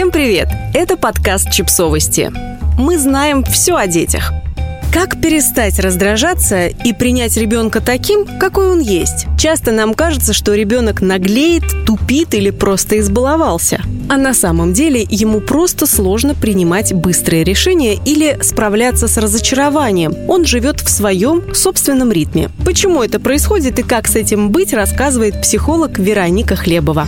Всем привет! Это подкаст «Чипсовости». Мы знаем все о детях. Как перестать раздражаться и принять ребенка таким, какой он есть? Часто нам кажется, что ребенок наглеет, тупит или просто избаловался. А на самом деле ему просто сложно принимать быстрые решения или справляться с разочарованием. Он живет в своем собственном ритме. Почему это происходит и как с этим быть, рассказывает психолог Вероника Хлебова.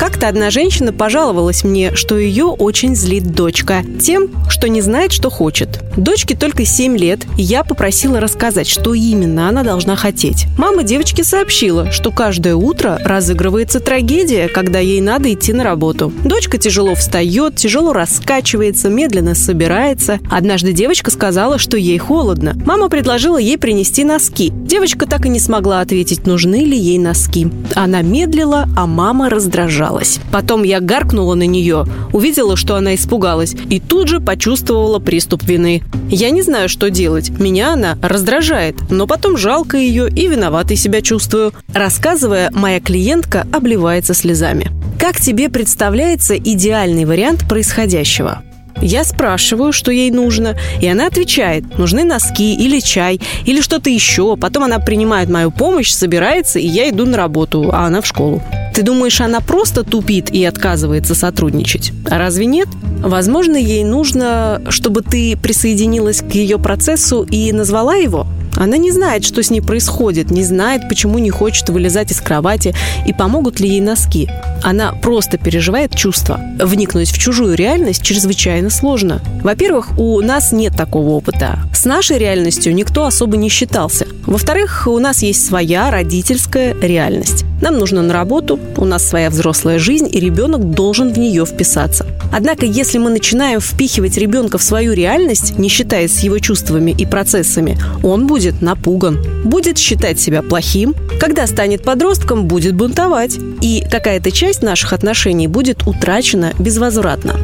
Как-то одна женщина пожаловалась мне, что ее очень злит дочка тем, что не знает, что хочет. Дочке только 7 лет, и я попросила рассказать, что именно она должна хотеть. Мама девочки сообщила, что каждое утро разыгрывается трагедия, когда ей надо идти на работу. Дочка тяжело встает, тяжело раскачивается, медленно собирается. Однажды девочка сказала, что ей холодно. Мама предложила ей принести носки. Девочка так и не смогла ответить, нужны ли ей носки. Она медлила, а мама раздражалась испугалась. Потом я гаркнула на нее, увидела, что она испугалась, и тут же почувствовала приступ вины. Я не знаю, что делать. Меня она раздражает, но потом жалко ее и виноватой себя чувствую. Рассказывая, моя клиентка обливается слезами. Как тебе представляется идеальный вариант происходящего? Я спрашиваю, что ей нужно, и она отвечает, нужны носки или чай, или что-то еще. Потом она принимает мою помощь, собирается, и я иду на работу, а она в школу. Ты думаешь, она просто тупит и отказывается сотрудничать? А разве нет? Возможно, ей нужно, чтобы ты присоединилась к ее процессу и назвала его? Она не знает, что с ней происходит, не знает, почему не хочет вылезать из кровати и помогут ли ей носки. Она просто переживает чувства. Вникнуть в чужую реальность чрезвычайно сложно. Во-первых, у нас нет такого опыта. С нашей реальностью никто особо не считался. Во-вторых, у нас есть своя родительская реальность. Нам нужно на работу, у нас своя взрослая жизнь, и ребенок должен в нее вписаться. Однако, если мы начинаем впихивать ребенка в свою реальность, не считаясь с его чувствами и процессами, он будет напуган, будет считать себя плохим, когда станет подростком, будет бунтовать. И какая-то часть наших отношений будет утрачена безвозвратно.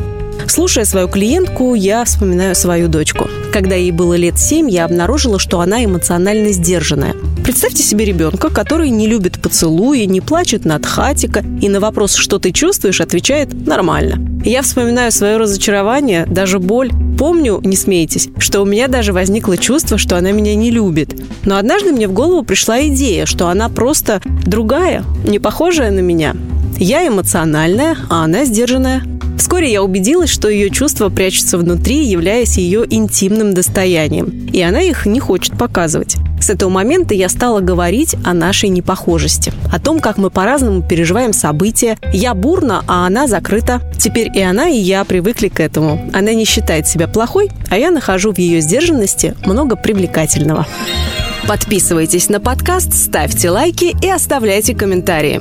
Слушая свою клиентку, я вспоминаю свою дочку. Когда ей было лет семь, я обнаружила, что она эмоционально сдержанная. Представьте себе ребенка, который не любит поцелуи, не плачет над хатика и на вопрос «что ты чувствуешь?» отвечает «нормально». Я вспоминаю свое разочарование, даже боль. Помню, не смейтесь, что у меня даже возникло чувство, что она меня не любит. Но однажды мне в голову пришла идея, что она просто другая, не похожая на меня. Я эмоциональная, а она сдержанная. Вскоре я убедилась, что ее чувства прячутся внутри, являясь ее интимным достоянием. И она их не хочет показывать. С этого момента я стала говорить о нашей непохожести, о том, как мы по-разному переживаем события. Я бурна, а она закрыта. Теперь и она, и я привыкли к этому. Она не считает себя плохой, а я нахожу в ее сдержанности много привлекательного. Подписывайтесь на подкаст, ставьте лайки и оставляйте комментарии.